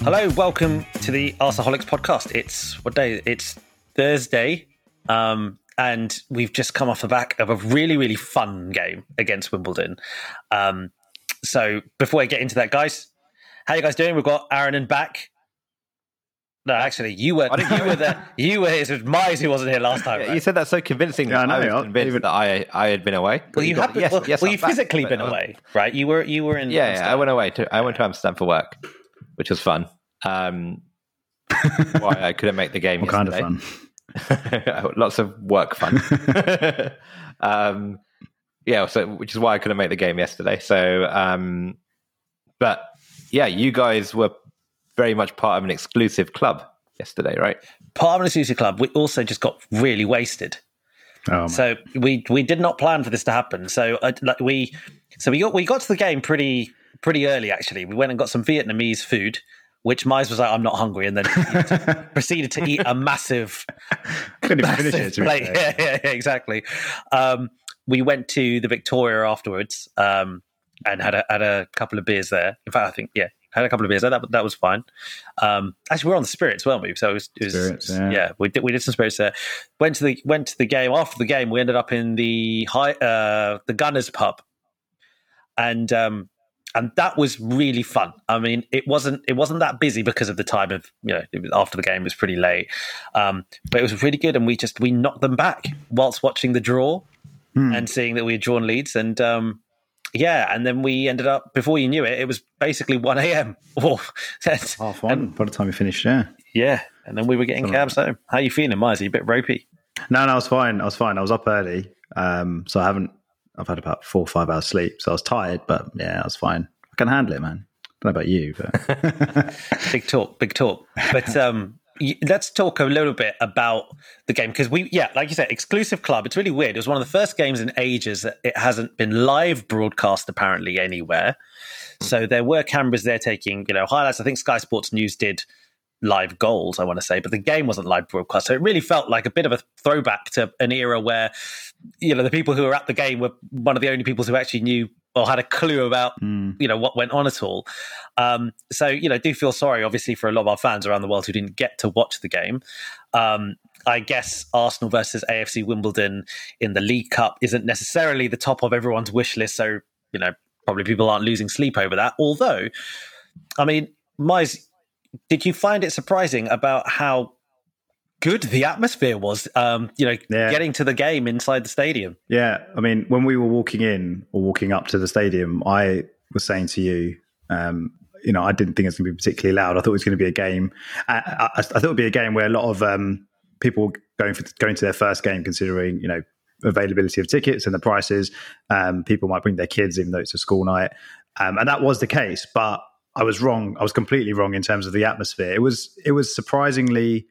Hello, welcome to the Arsenalholics podcast. It's what day? It's Thursday, um, and we've just come off the back of a really, really fun game against Wimbledon. Um, so before I get into that, guys, how you guys doing? We've got Aaron and back. No, actually, you were you were there. You were. It was Mize who wasn't here last time. Right? You said that so convincingly. Yeah, I know. I was convinced Even- that I I had been away. well, you got- have. yes, well, yes, well you've back, physically but, been uh, away, right? You were. You were in. Yeah, yeah, I went away to I went to Amsterdam for work, which was fun. Um, why I couldn't make the game. What kind of fun? Lots of work fun. um, yeah, so which is why I couldn't make the game yesterday. So, um, but yeah, you guys were very much part of an exclusive club yesterday, right? part of an exclusive club. We also just got really wasted. Oh. So we we did not plan for this to happen. So uh, like we so we got we got to the game pretty pretty early. Actually, we went and got some Vietnamese food, which Mize was like, "I'm not hungry," and then proceeded to eat a massive couldn't even finish massive it. to plate. Yeah, yeah, yeah, exactly. Um, we went to the Victoria afterwards um, and had a had a couple of beers there. In fact, I think yeah, had a couple of beers. That that was fine. Um, actually, we were on the spirits, weren't we? So it was, it was Spirits, yeah. we did we did some spirits there. Went to the went to the game after the game. We ended up in the high uh, the Gunners pub, and um, and that was really fun. I mean, it wasn't it wasn't that busy because of the time of you know it was after the game it was pretty late, um, but it was really good, and we just we knocked them back whilst watching the draw Hmm. and seeing that we had drawn Leeds, and um, yeah, and then we ended up before you knew it, it was basically one a.m. Half on by the time we finished, yeah. yeah, and then we were getting cabs home. How you feeling, Miles? Are you a bit ropey? No, no, I was fine. I was fine. I was up early. Um, so I haven't, I've had about four or five hours sleep. So I was tired, but yeah, I was fine. I can handle it, man. don't know about you, but big talk, big talk. But um, let's talk a little bit about the game because we, yeah, like you said, exclusive club. It's really weird. It was one of the first games in ages that it hasn't been live broadcast apparently anywhere. So there were cameras there taking, you know, highlights. I think Sky Sports News did live goals, I want to say, but the game wasn't live broadcast. So it really felt like a bit of a throwback to an era where, you know, the people who were at the game were one of the only people who actually knew or had a clue about mm, you know what went on at all. Um, so you know, do feel sorry, obviously, for a lot of our fans around the world who didn't get to watch the game. Um, I guess Arsenal versus AFC Wimbledon in the League Cup isn't necessarily the top of everyone's wish list. So you know, probably people aren't losing sleep over that. Although, I mean, Mize, did you find it surprising about how good the atmosphere was? Um, you know, Yeah. getting to the game inside the stadium. yeah. I mean, when we were walking in or walking up to the stadium, I was saying to you, um, you know, I didn't think it was going to be particularly loud. I thought it was going to be a game. I, I, I thought it would be a game where a lot of um, people going for going to their first game, considering you know availability of tickets and the prices. Um, people might bring their kids, even though it's a school night, um, and that was the case. But I was wrong. I was completely wrong in terms of the atmosphere. It was it was surprisingly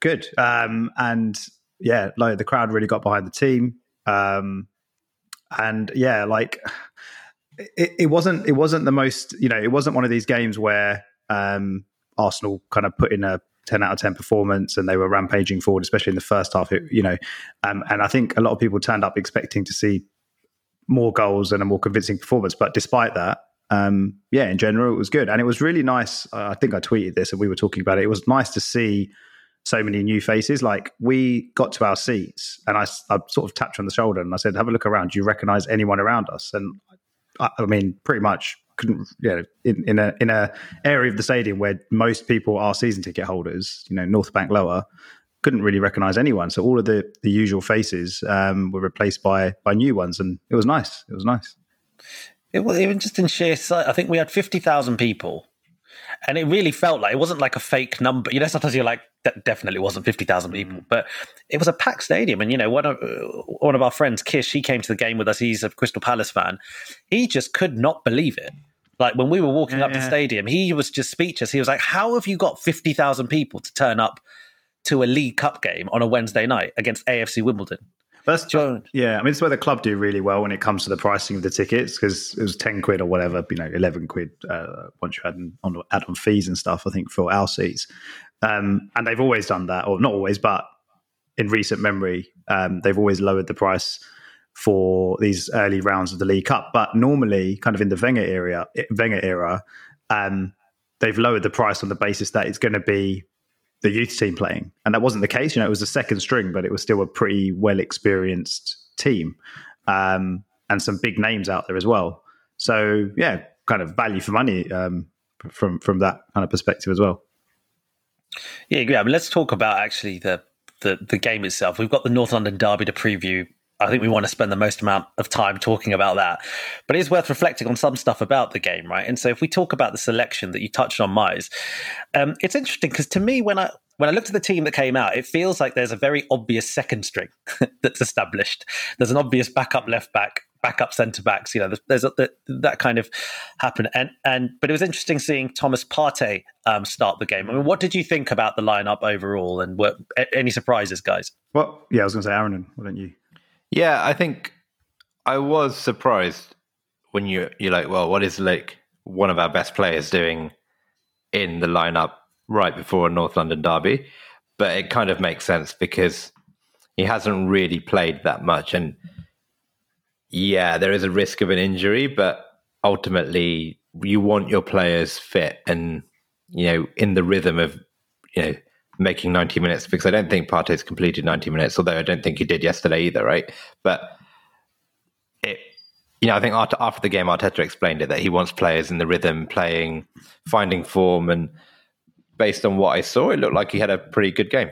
good, um, and yeah, like the crowd really got behind the team. Um, and yeah, like it, it wasn't it wasn't the most you know it wasn't one of these games where um, Arsenal kind of put in a 10 out of 10 performance and they were rampaging forward especially in the first half it, you know um, and I think a lot of people turned up expecting to see more goals and a more convincing performance but despite that um, yeah in general it was good and it was really nice I think I tweeted this and we were talking about it it was nice to see so many new faces. Like we got to our seats, and I, I sort of tapped on the shoulder and I said, "Have a look around. Do you recognise anyone around us?" And I, mean, pretty much couldn't. You know, in, in a in a area of the stadium where most people are season ticket holders, you know, North Bank lower, couldn't really recognise anyone. So all of the the usual faces um, were replaced by by new ones, and it was nice. It was nice. It was even just in sheer. I think we had fifty thousand people, and it really felt like it wasn't like a fake number. You know, sometimes you're like, that definitely wasn't fifty thousand people, but it was a packed stadium. And you know, one of uh, one of our friends, Kish, he came to the game with us. He's a Crystal Palace fan. He just could not believe it. Like when we were walking Yeah, up the stadium, he was just speechless. He was like, "How have you got fifty thousand people to turn up to a League Cup game on a Wednesday night against AFC Wimbledon?" That's Joe- yeah. I mean, it's where the club do really well when it comes to the pricing of the tickets because it was ten quid or whatever, you know, eleven quid uh, once you add on add on fees and stuff. I think for our seats, um, and they've always done that, or not always, but in recent memory, um, they've always lowered the price for these early rounds of the League Cup. But normally, kind of in the Wenger era, Wenger era, um, they've lowered the price on the basis that it's going to be the youth team playing, and that wasn't the case. You know, it was the second string, but it was still a pretty well experienced team, um, and some big names out there as well. So yeah, kind of value for money um, from from that kind of perspective as well. Yeah, yeah. I mean, let's talk about actually the, the the game itself. We've got the North London Derby to preview I think we want to spend the most amount of time talking about that. But it is worth reflecting on some stuff about the game, right? And so if we talk about the selection that you touched on, Mize, um, it's interesting because to me, when I when I looked at the team that came out, it feels like there's a very obvious second string that's established. There's an obvious backup left back, backup centre backs. You know, there's, a, that, that kind of happened. And and but it was interesting seeing Thomas Partey um, start the game. I mean, what did you think about the lineup overall? And were any surprises, guys? Well, yeah, I was going to say Aaron. Why don't you? Yeah, I think I was surprised when you you're like, well, what is like one of our best players doing in the lineup right before a North London derby? But it kind of makes sense because he hasn't really played that much, and yeah, there is a risk of an injury, but ultimately you want your players fit and you know in the rhythm of you know making 90 minutes because I don't think Partey's completed 90 minutes, although I don't think he did yesterday either, right? But it, you know, I think after after the game, Arteta explained it that he wants players in the rhythm, playing, finding form, and based on what I saw, it looked like he had a pretty good game.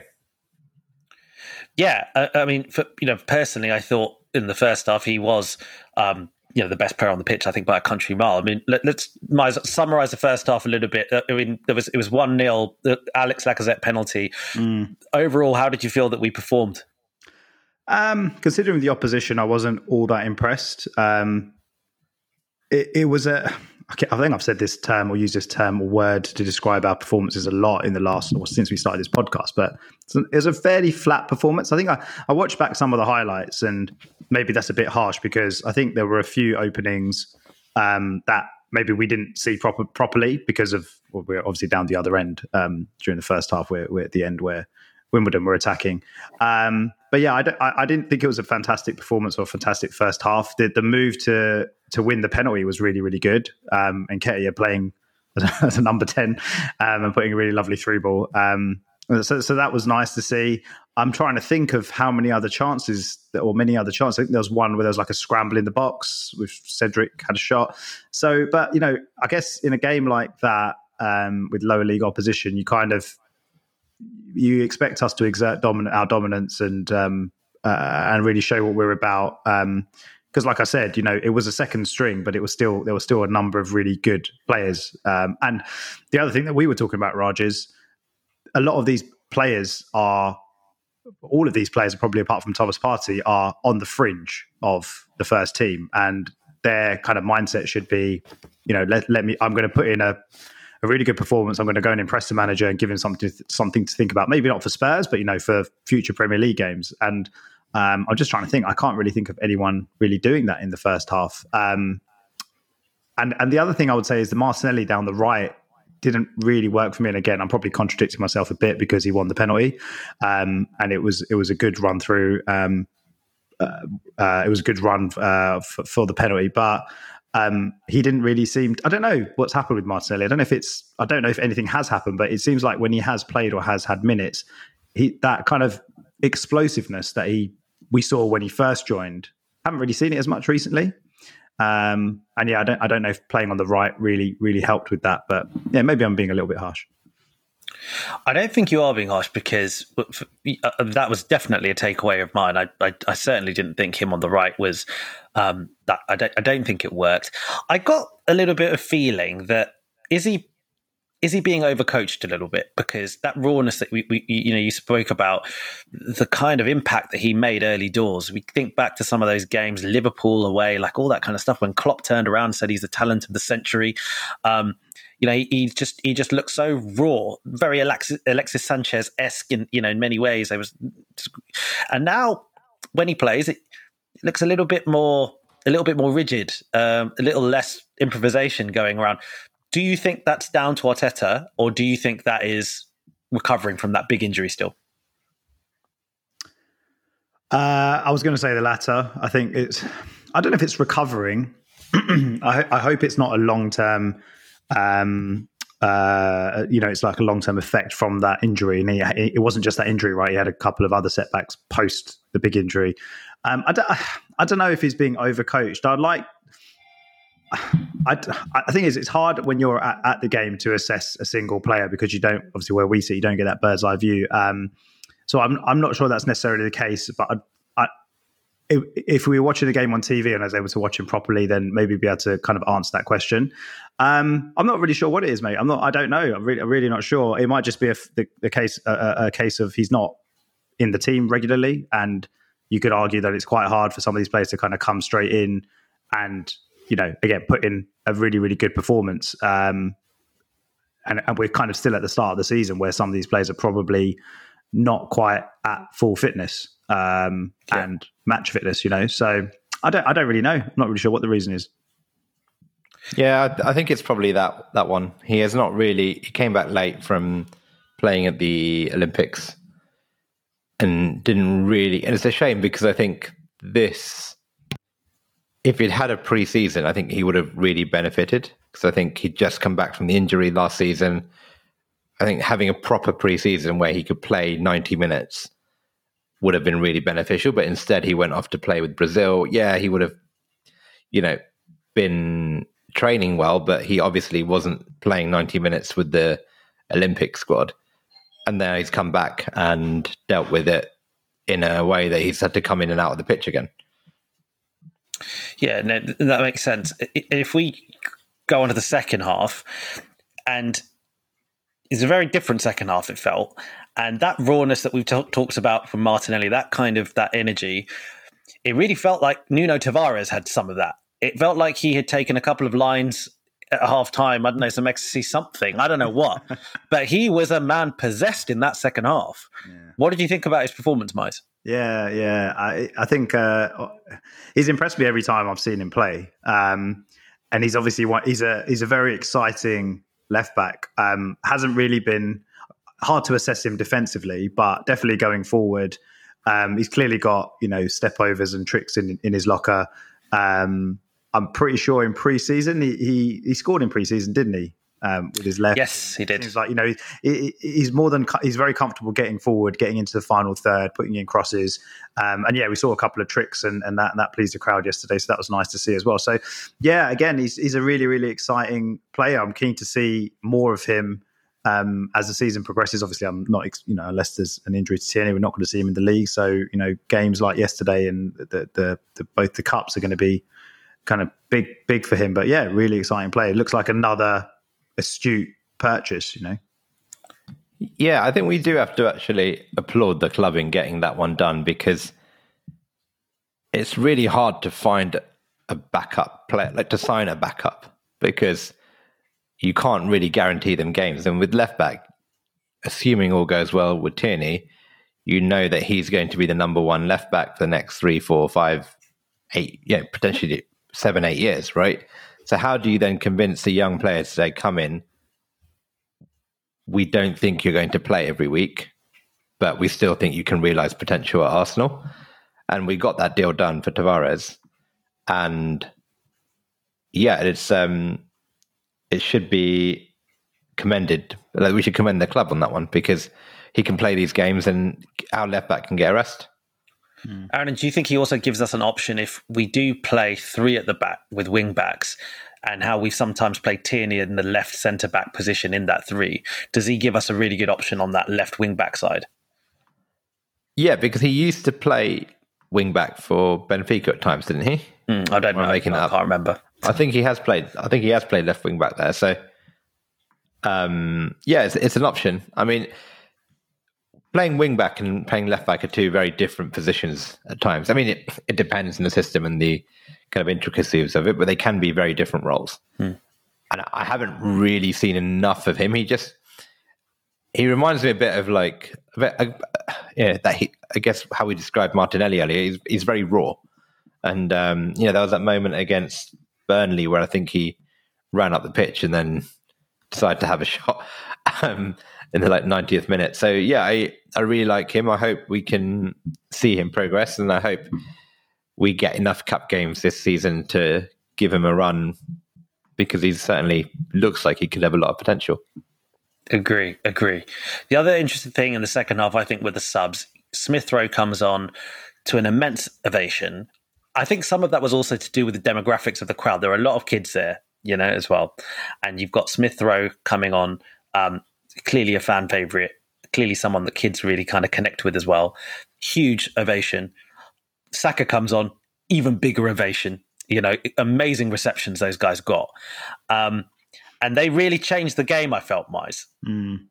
Yeah, I, I mean, for, you know, personally, I thought in the first half he was um, you know the best player on the pitch, I think, by a country mile. I mean, let, us summarize the first half a little bit. Uh, I mean, there was it was one 0 the Alex Lacazette penalty. Mm. Overall, how did you feel that we performed? Um, considering the opposition, I wasn't all that impressed. Um, it, it was a I think I've said this term or used this term or word to describe our performances a lot in the last or since we started this podcast, but it was a fairly flat performance. I think I, I watched back some of the highlights and maybe that's a bit harsh because I think there were a few openings um, that maybe we didn't see proper properly because of well, we're obviously down the other end um, during the first half. We're, we're, at the end where Wimbledon were attacking. Um, but yeah, I, I, didn't think it was a fantastic performance or fantastic first half. The, the move to to win the penalty was really really good. Um, and Nketiah playing as a number ten um, and putting a really lovely through ball. Um, so, so that was nice to see. I'm trying to think of how many other chances or many other chances. I think there was one where there was like a scramble in the box with Cedric had a shot. So, but you know, I guess in a game like that um, with lower league opposition, you kind of you expect us to exert our dominance and um, uh, and really show what we're about. because, um, like I said, you know, it was a second string, but it was still there was still a number of really good players. Um, and the other thing that we were talking about, Raj, is a lot of these players are all of these players, probably apart from Thomas Partey are on the fringe of the first team, and their kind of mindset should be, you know, let, let me. I'm going to put in a really good performance. I'm going to go and impress the manager and give him something to, something to think about. Maybe not for Spurs, but you know, for future Premier League games. And um, I'm just trying to think. I can't really think of anyone really doing that in the first half. Um, and and the other thing I would say is the Martinelli down the right didn't really work for me. And again, I'm probably contradicting myself a bit because he won the penalty, um, and it was it was a good run through. Um, uh, uh, it was a good run uh, for, for, the penalty, but um, he didn't really seem. I don't know what's happened with Martinelli. I don't know if it's. I don't know if anything has happened, but it seems like when he has played or has had minutes, he that kind of explosiveness that he we saw when he first joined. Haven't really seen it as much recently. Um, and yeah, I don't I don't know if playing on the right really really helped with that, but yeah, maybe I'm being a little bit harsh. I don't think you are being harsh because uh, uh, that was definitely a takeaway of mine. I, I, I certainly didn't think him on the right was um, that. I don't, I don't think it worked. I got a little bit of feeling that is he is he being overcoached a little bit because that rawness that we, we, you know you spoke about the kind of impact that he made early doors we think back to some of those games liverpool away like all that kind of stuff when klopp turned around and said he's the talent of the century um, you know, he, he, just he just looks so raw, very Alexis, Alexis Sanchez esque in you know in many ways. I was, and now when he plays, it, it looks a little bit more a little bit more rigid, um, a little less improvisation going around. Do you think that's down to Arteta, or do you think that is recovering from that big injury still? Uh, I was going to say the latter. I think it's. I don't know if it's recovering. I, I, hope it's not a long term. Um, uh, you know, it's like a long term effect from that injury, and he, it wasn't just that injury, right? He had a couple of other setbacks post the big injury. Um, I don't. I don't know if he's being overcoached. I'd like. I, I think it's, it's hard when you're at, at, the game to assess a single player because you don't obviously where we sit you don't get that bird's eye view. Um, so I'm I'm not sure that's necessarily the case, but I, I, if, we were watching the game on TV and I was able to watch him properly, then maybe be able to kind of answer that question. Um, I'm not really sure what it is, mate. I'm not. I don't know. I'm really, I'm really not sure. It might just be a, the, the case a, a case of he's not in the team regularly, and you could argue that it's quite hard for some of these players to kind of come straight in and you know again put in a really really good performance. Um, and, and we're kind of still at the start of the season where some of these players are probably not quite at full fitness um, yeah. and match fitness. You know, so I don't I don't really know. I'm not really sure what the reason is. Yeah, I, I think it's probably that that one. He has not really. He came back late from playing at the Olympics and didn't really. And it's a shame because I think this, if he'd had a preseason, I think he would have really benefited because I think he'd just come back from the injury last season I think having a proper preseason where he could play 90 minutes would have been really beneficial. But instead, he went off to play with Brazil. Yeah, he would have, you know, been training well, but he obviously wasn't playing 90 minutes with the Olympic squad. And then he's come back and dealt with it in a way that he's had to come in and out of the pitch again. Yeah, no, that makes sense. If we go on to the second half, and it's a very different second half. It felt, and that rawness that we've t- talked about from Martinelli, that kind of that energy, it really felt like Nuno Tavares had some of that. It felt like he had taken a couple of lines at half time. I don't know, some ecstasy, something. I don't know what, but he was a man possessed in that second half. Yeah. What did you think about his performance, Mize? Yeah, yeah. I I think uh, he's impressed me every time I've seen him play. Um, and he's obviously one, he's a he's a very exciting left back. Um, hasn't really been hard to assess him defensively, but definitely going forward, um, he's clearly got you know step overs and tricks in in his locker. Um, I'm pretty sure in preseason he, he he scored in preseason, didn't he? Um, with his left. Yes, he did. He's like you know he, he's more than he's very comfortable getting forward, getting into the final third, putting in crosses, um, and yeah, we saw a couple of tricks, and, and that and that pleased the crowd yesterday. So that was nice to see as well. So yeah, again, he's he's a really really exciting player. I'm keen to see more of him. Um, as the season progresses, obviously, I'm not, you know, unless there's an injury to Tierney, we're not going to see him in the league. So, you know, games like yesterday and the, the, the both the cups are going to be kind of big, big for him. But yeah, really exciting player. It looks like another astute purchase, you know? Yeah, I think we do have to actually applaud the club in getting that one done because it's really hard to find a backup player, like to sign a backup because you can't really guarantee them games. And with left back, assuming all goes well with Tierney, you know that he's going to be the number one left back for the next three, four, five, eight, yeah, potentially seven, eight years, right? So how do you then convince the young players to say, come in? We don't think you're going to play every week, but we still think you can realize potential at Arsenal. And we got that deal done for Tavares. And yeah, it's um it should be commended. Like we should commend the club on that one because he can play these games and our left back can get a rest. Hmm. Aaron, do you think he also gives us an option if we do play three at the back with wing backs and how we sometimes play Tierney in the left centre back position in that three? Does he give us a really good option on that left wing back side? Yeah, because he used to play wing back for Benfica at times, didn't he? Mm, I don't know. Making I can't remember. I think he has played. I think he has played left wing back there. So, um, yeah, it's, it's an option. I mean, playing wing back and playing left back are two very different positions at times. I mean, it, it depends on the system and the kind of intricacies of it, but they can be very different roles. Hmm. And I haven't really seen enough of him. He just he reminds me a bit of like a bit, uh, yeah that he I guess how we described Martinelli earlier. He's he's very raw, and um, you know there was that moment against Burnley where I think he ran up the pitch and then decided to have a shot um, in the like 90th minute. So yeah, I I really like him. I hope we can see him progress, and I hope we get enough cup games this season to give him a run because he certainly looks like he could have a lot of potential. Agree, agree. The other interesting thing in the second half, I think, with the subs, Smith Rowe comes on to an immense ovation. I think some of that was also to do with the demographics of the crowd. There are a lot of kids there, you know, as well. And you've got Smith Rowe coming on, um, clearly a fan favorite, clearly someone that kids really kind of connect with as well. Huge ovation. Saka comes on, even bigger ovation. You know, amazing receptions those guys got. Um, and they really changed the game. I felt, Mize. Mm.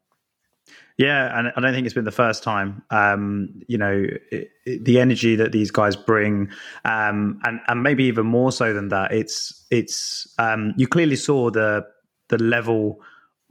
Yeah, and I don't think it's been the first time. Um, you know, it, it, the energy that these guys bring, um, and and maybe even more so than that, it's it's um, you clearly saw the the level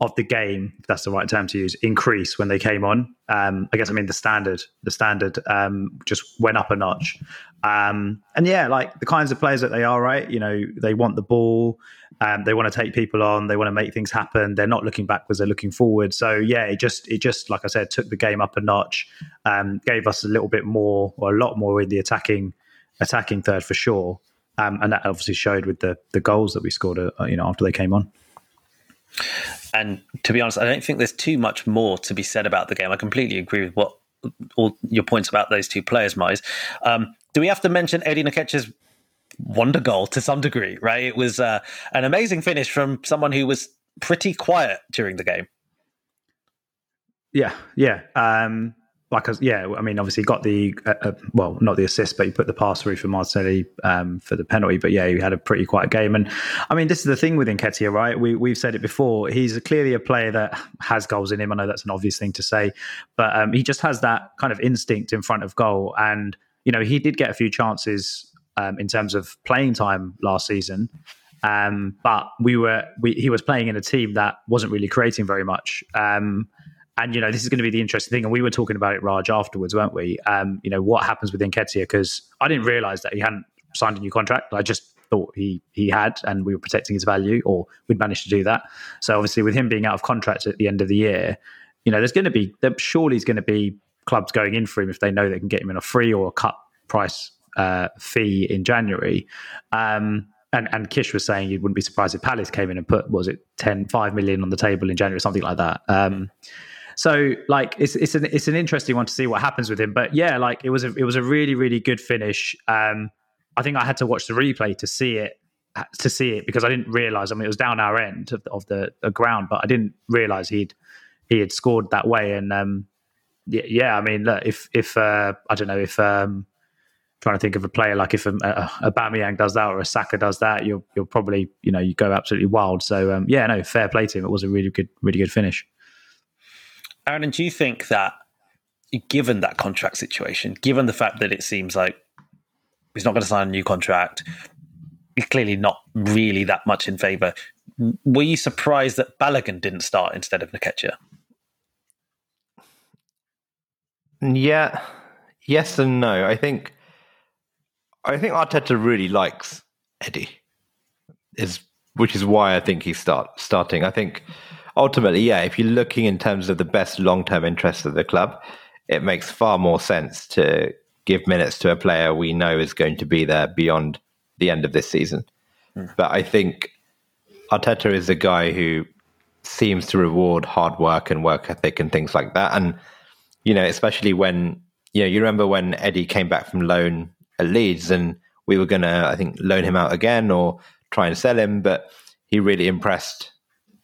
of the game, if that's the right term to use, increase when they came on. Um, I guess I mean the standard, the standard um, just went up a notch. Um, and yeah, like the kinds of players that they are, right? You know, they want the ball, um, they want to take people on, they want to make things happen. They're not looking backwards; they're looking forward. So yeah, it just, it just, like I said, took the game up a notch, um, gave us a little bit more or a lot more in the attacking, attacking third for sure. Um, and that obviously showed with the the goals that we scored, uh, you know, after they came on. And to be honest, I don't think there's too much more to be said about the game. I completely agree with what all your points about those two players, Mize. Um, do we have to mention Eddie Nketiah's wonder goal to some degree? Right, it was uh, an amazing finish from someone who was pretty quiet during the game. Yeah, yeah. Um, like yeah, I mean, obviously got the uh, uh, well, not the assist, but he put the pass through for Martinelli um, for the penalty. But yeah, he had a pretty quiet game. And I mean, this is the thing with Nketiah, right? We we've said it before. He's clearly a player that has goals in him. I know that's an obvious thing to say, but um, he just has that kind of instinct in front of goal. And you know, he did get a few chances um, in terms of playing time last season. Um, but we were we, he was playing in a team that wasn't really creating very much. Um, and you know this is going to be the interesting thing and we were talking about it raj afterwards weren't we? Um, you know what happens with Nketiah because i didn't realize that he hadn't signed a new contract. I just thought he he had and we were protecting his value or we'd managed to do that. So obviously with him being out of contract at the end of the year you know there's going to be there surely is going to be clubs going in for him if they know they can get him in a free or a cut price uh, fee in january. Um, and, and Kish was saying you wouldn't be surprised if Palace came in and put was it 10 5 million on the table in January something like that. Um, so like it's it's an it's an interesting one to see what happens with him. But yeah, like it was a it was a really really good finish. Um, I think I had to watch the replay to see it to see it because I didn't realize. I mean, it was down our end of the, of the, the ground, but I didn't realize he'd he had scored that way. And um, yeah, yeah, I mean, look, if if uh, I don't know if um, trying to think of a player like if a, a, Aubameyang does that or a Saka does that, you'll you'll probably you know you go absolutely wild. So um, yeah, no, fair play to him. It was a really good really good finish. Aaron, do you think that given that contract situation, given the fact that it seems like he's not going to sign a new contract, he's clearly not really that much in favour, were you surprised that Balogun didn't start instead of Nketiah? Yeah, yes and no. I think I think Arteta really likes Eddie, is which is why I think he's start starting. I think ultimately, yeah, if you're looking in terms of the best long term interests of the club, it makes far more sense to give minutes to a player we know is going to be there beyond the end of this season. Mm. But I think Arteta is a guy who seems to reward hard work and work ethic and things like that. And, you know, especially when, you know, you remember when Eddie came back from loan at Leeds and we were going to, I think, loan him out again or try and sell him, but he really impressed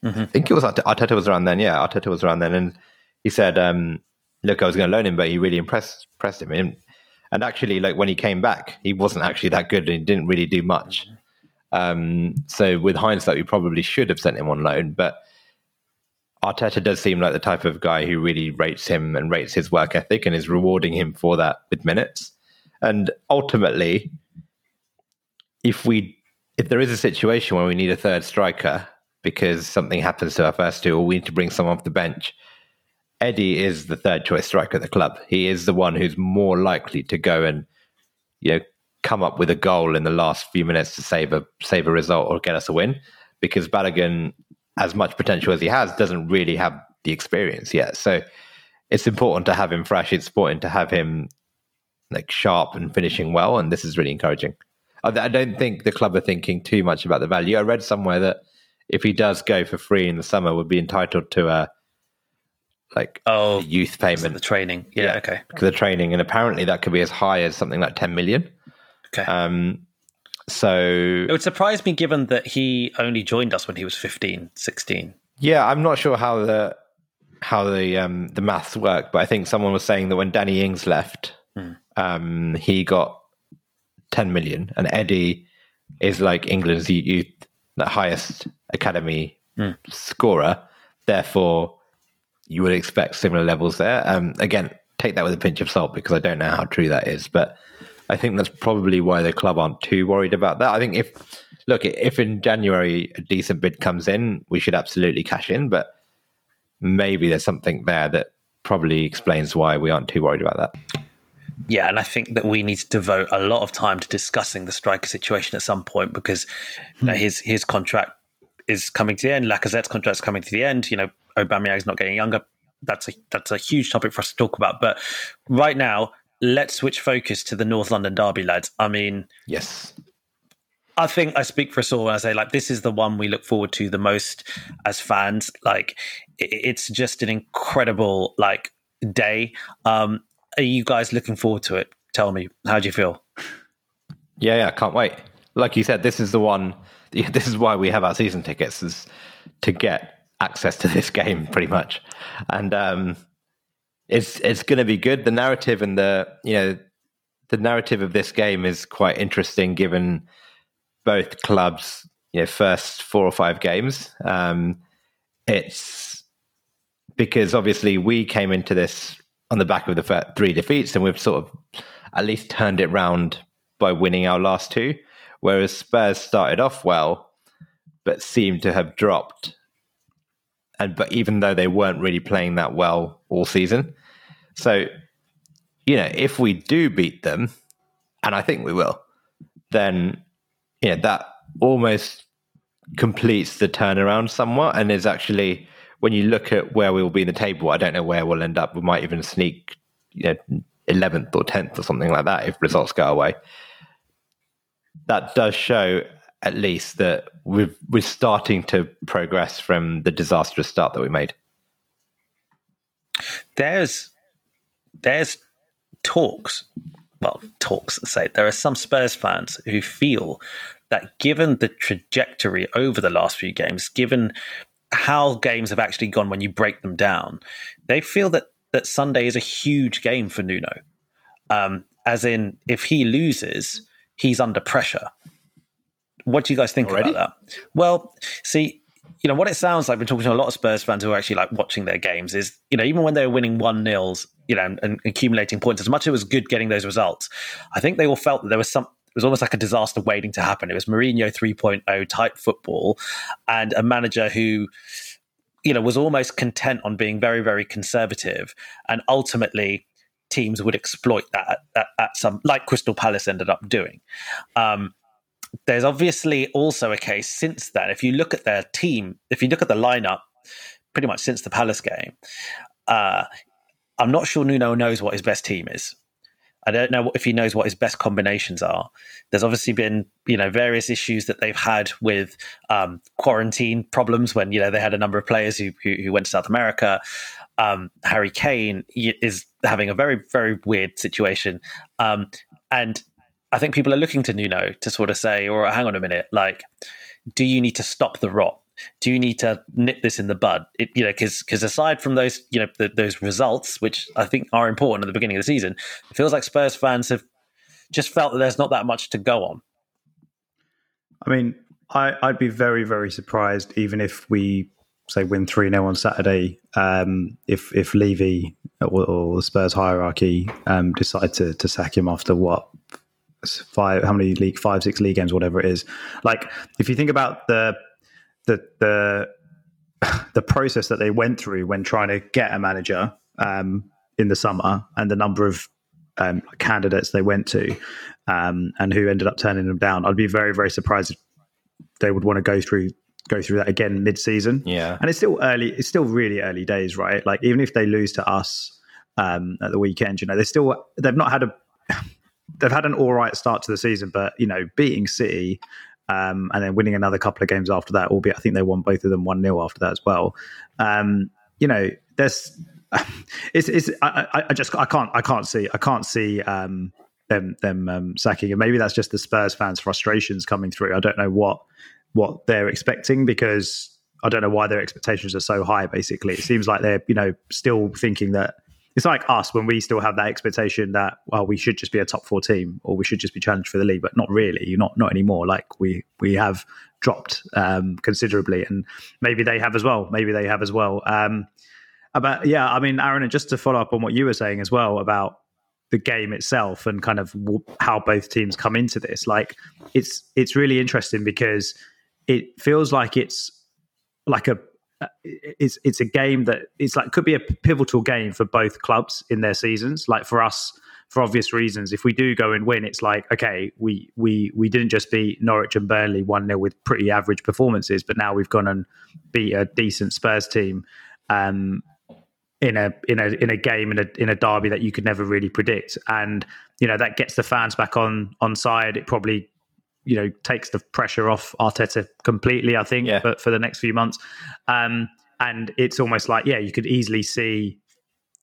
Mm-hmm. I think it was Arteta was around then. Yeah, Arteta was around then, and he said, um, "Look, I was going to loan him, but he really impressed impressed him." And, and, actually, like when he came back, he wasn't actually that good, and he didn't really do much. Um, so, with hindsight, we probably should have sent him on loan. But Arteta does seem like the type of guy who really rates him and rates his work ethic, and is rewarding him for that with minutes. And ultimately, if we if there is a situation where we need a third striker, because something happens to our first two, or we need to bring someone off the bench. Eddie is the third choice striker at the club. He is the one who's more likely to go and, you know, come up with a goal in the last few minutes to save a save a result or get us a win. Because Balogun, as much potential as he has, doesn't really have the experience yet. So it's important to have him fresh. It's important to have him like sharp and finishing well, and this is really encouraging. I don't think the club are thinking too much about the value. I read somewhere that if he does go for free in the summer, would be entitled to a like oh youth payment, the training. Yeah, yeah, okay, the training, and apparently that could be as high as something like ten million. Okay. Um, so it would surprise me given that he only joined us when he was 15, 16. Yeah, I'm not sure how the how the um, the maths work, but I think someone was saying that when Danny Ings left, mm. um, he got 10 million, and Eddie is like England's youth the highest academy mm. scorer. Therefore, you would expect similar levels there. Um, again, take that with a pinch of salt because I don't know how true that is, but I think that's probably why the club aren't too worried about that. I think if look if in January a decent bid comes in, we should absolutely cash in, but maybe there's something there that probably explains why we aren't too worried about that. Yeah, and I think that we need to devote a lot of time to discussing the striker situation at some point because you know, his his contract is coming to the end. Lacazette's contract is coming to the end. You know, Aubameyang's not getting younger. That's a that's a huge topic for us to talk about. But right now, let's switch focus to the North London derby, lads. I mean, yes, I think I speak for us all when I say like this is the one we look forward to the most as fans. Like it's just an incredible like day. Um, are you guys looking forward to it? Tell me, how do you feel? Yeah, yeah, can't wait. Like you said, this is the one. This is why we have our season tickets is to get access to this game, pretty much. And um, it's it's going to be good. The narrative and the you know the narrative of this game is quite interesting, given both clubs' you know first four or five games. Um, it's because obviously we came into this on the back of the three defeats, and we've sort of at least turned it round by winning our last two. Whereas Spurs started off well, but seemed to have dropped. And but even though they weren't really playing that well all season, so you know if we do beat them, and I think we will, then you know that almost completes the turnaround somewhat, and is actually when you look at where we will be in the table, I don't know where we'll end up. We might even sneak, you know, eleventh or tenth or something like that if results go away. That does show at least that we've we're starting to progress from the disastrous start that we made. There's there's talks, well, talks say there are some Spurs fans who feel that given the trajectory over the last few games, given how games have actually gone when you break them down, they feel that that Sunday is a huge game for Nuno. Um, as in, if he loses, he's under pressure. What do you guys think Already? about that? Well, see, you know what it sounds like. We're talking to a lot of Spurs fans who are actually like watching their games. Is you know even when they were winning one nils, you know, and, and accumulating points, as much as it was good getting those results, I think they all felt that there was some it was almost like a disaster waiting to happen. It was Mourinho 3.0 type football and a manager who, you know, was almost content on being very, very conservative. And ultimately, teams would exploit that at, at some, like Crystal Palace ended up doing. Um, there's obviously also a case since then. If you look at their team, if you look at the lineup, pretty much since the Palace game, uh, I'm not sure Nuno knows what his best team is. I don't know if he knows what his best combinations are. There's obviously been, you know, various issues that they've had with um, quarantine problems when you know they had a number of players who who, who went to South America. Um, Harry Kane is having a very very weird situation, um, and I think people are looking to Nuno to sort of say, "Or hang on a minute, like, do you need to stop the rot? Do you need to nip this in the bud? It, you know, because because aside from those, you know, the, those results, which I think are important at the beginning of the season, it feels like Spurs fans have just felt that there's not that much to go on. I mean, I, would be very very surprised even if we say win three 0 on Saturday, um, if if Levy or, or the Spurs hierarchy um, decide to to sack him after what five how many league five six league games whatever it is like if you think about the the the the process that they went through when trying to get a manager um, in the summer and the number of um, candidates they went to um, and who ended up turning them down. I'd be very very surprised if they would want to go through go through that again mid-season. Yeah. and it's still early. It's still really early days, right? Like even if they lose to us um, at the weekend, you know, they still they've not had a they've had an all right start to the season, but you know, beating City um, and then winning another couple of games after that, albeit I think they won both of them one 0 after that as well. Um, you know, there's it's it's I, I just I can't I can't see I can't see um, them them um, sacking, and maybe that's just the Spurs fans' frustrations coming through. I don't know what what they're expecting because I don't know why their expectations are so high. Basically, it seems like they're you know still thinking that it's like us when we still have that expectation that well we should just be a top four team or we should just be challenged for the league, but not really. Not not anymore. Like we we have dropped um, considerably, and maybe they have as well. Maybe they have as well. Um, about yeah, I mean, Aaron, and just to follow up on what you were saying as well about the game itself and kind of how both teams come into this, like it's it's really interesting because it feels like it's like a it's it's a game that it's like could be a pivotal game for both clubs in their seasons. Like for us, for obvious reasons, if we do go and win, it's like okay, we we we didn't just beat Norwich and Burnley one 0 with pretty average performances, but now we've gone and beat a decent Spurs team. Um, in a in a in a game in a in a derby that you could never really predict, and you know that gets the fans back on on side. It probably you know takes the pressure off Arteta completely. I think Yeah. for, for the next few months, um, and it's almost like yeah, you could easily see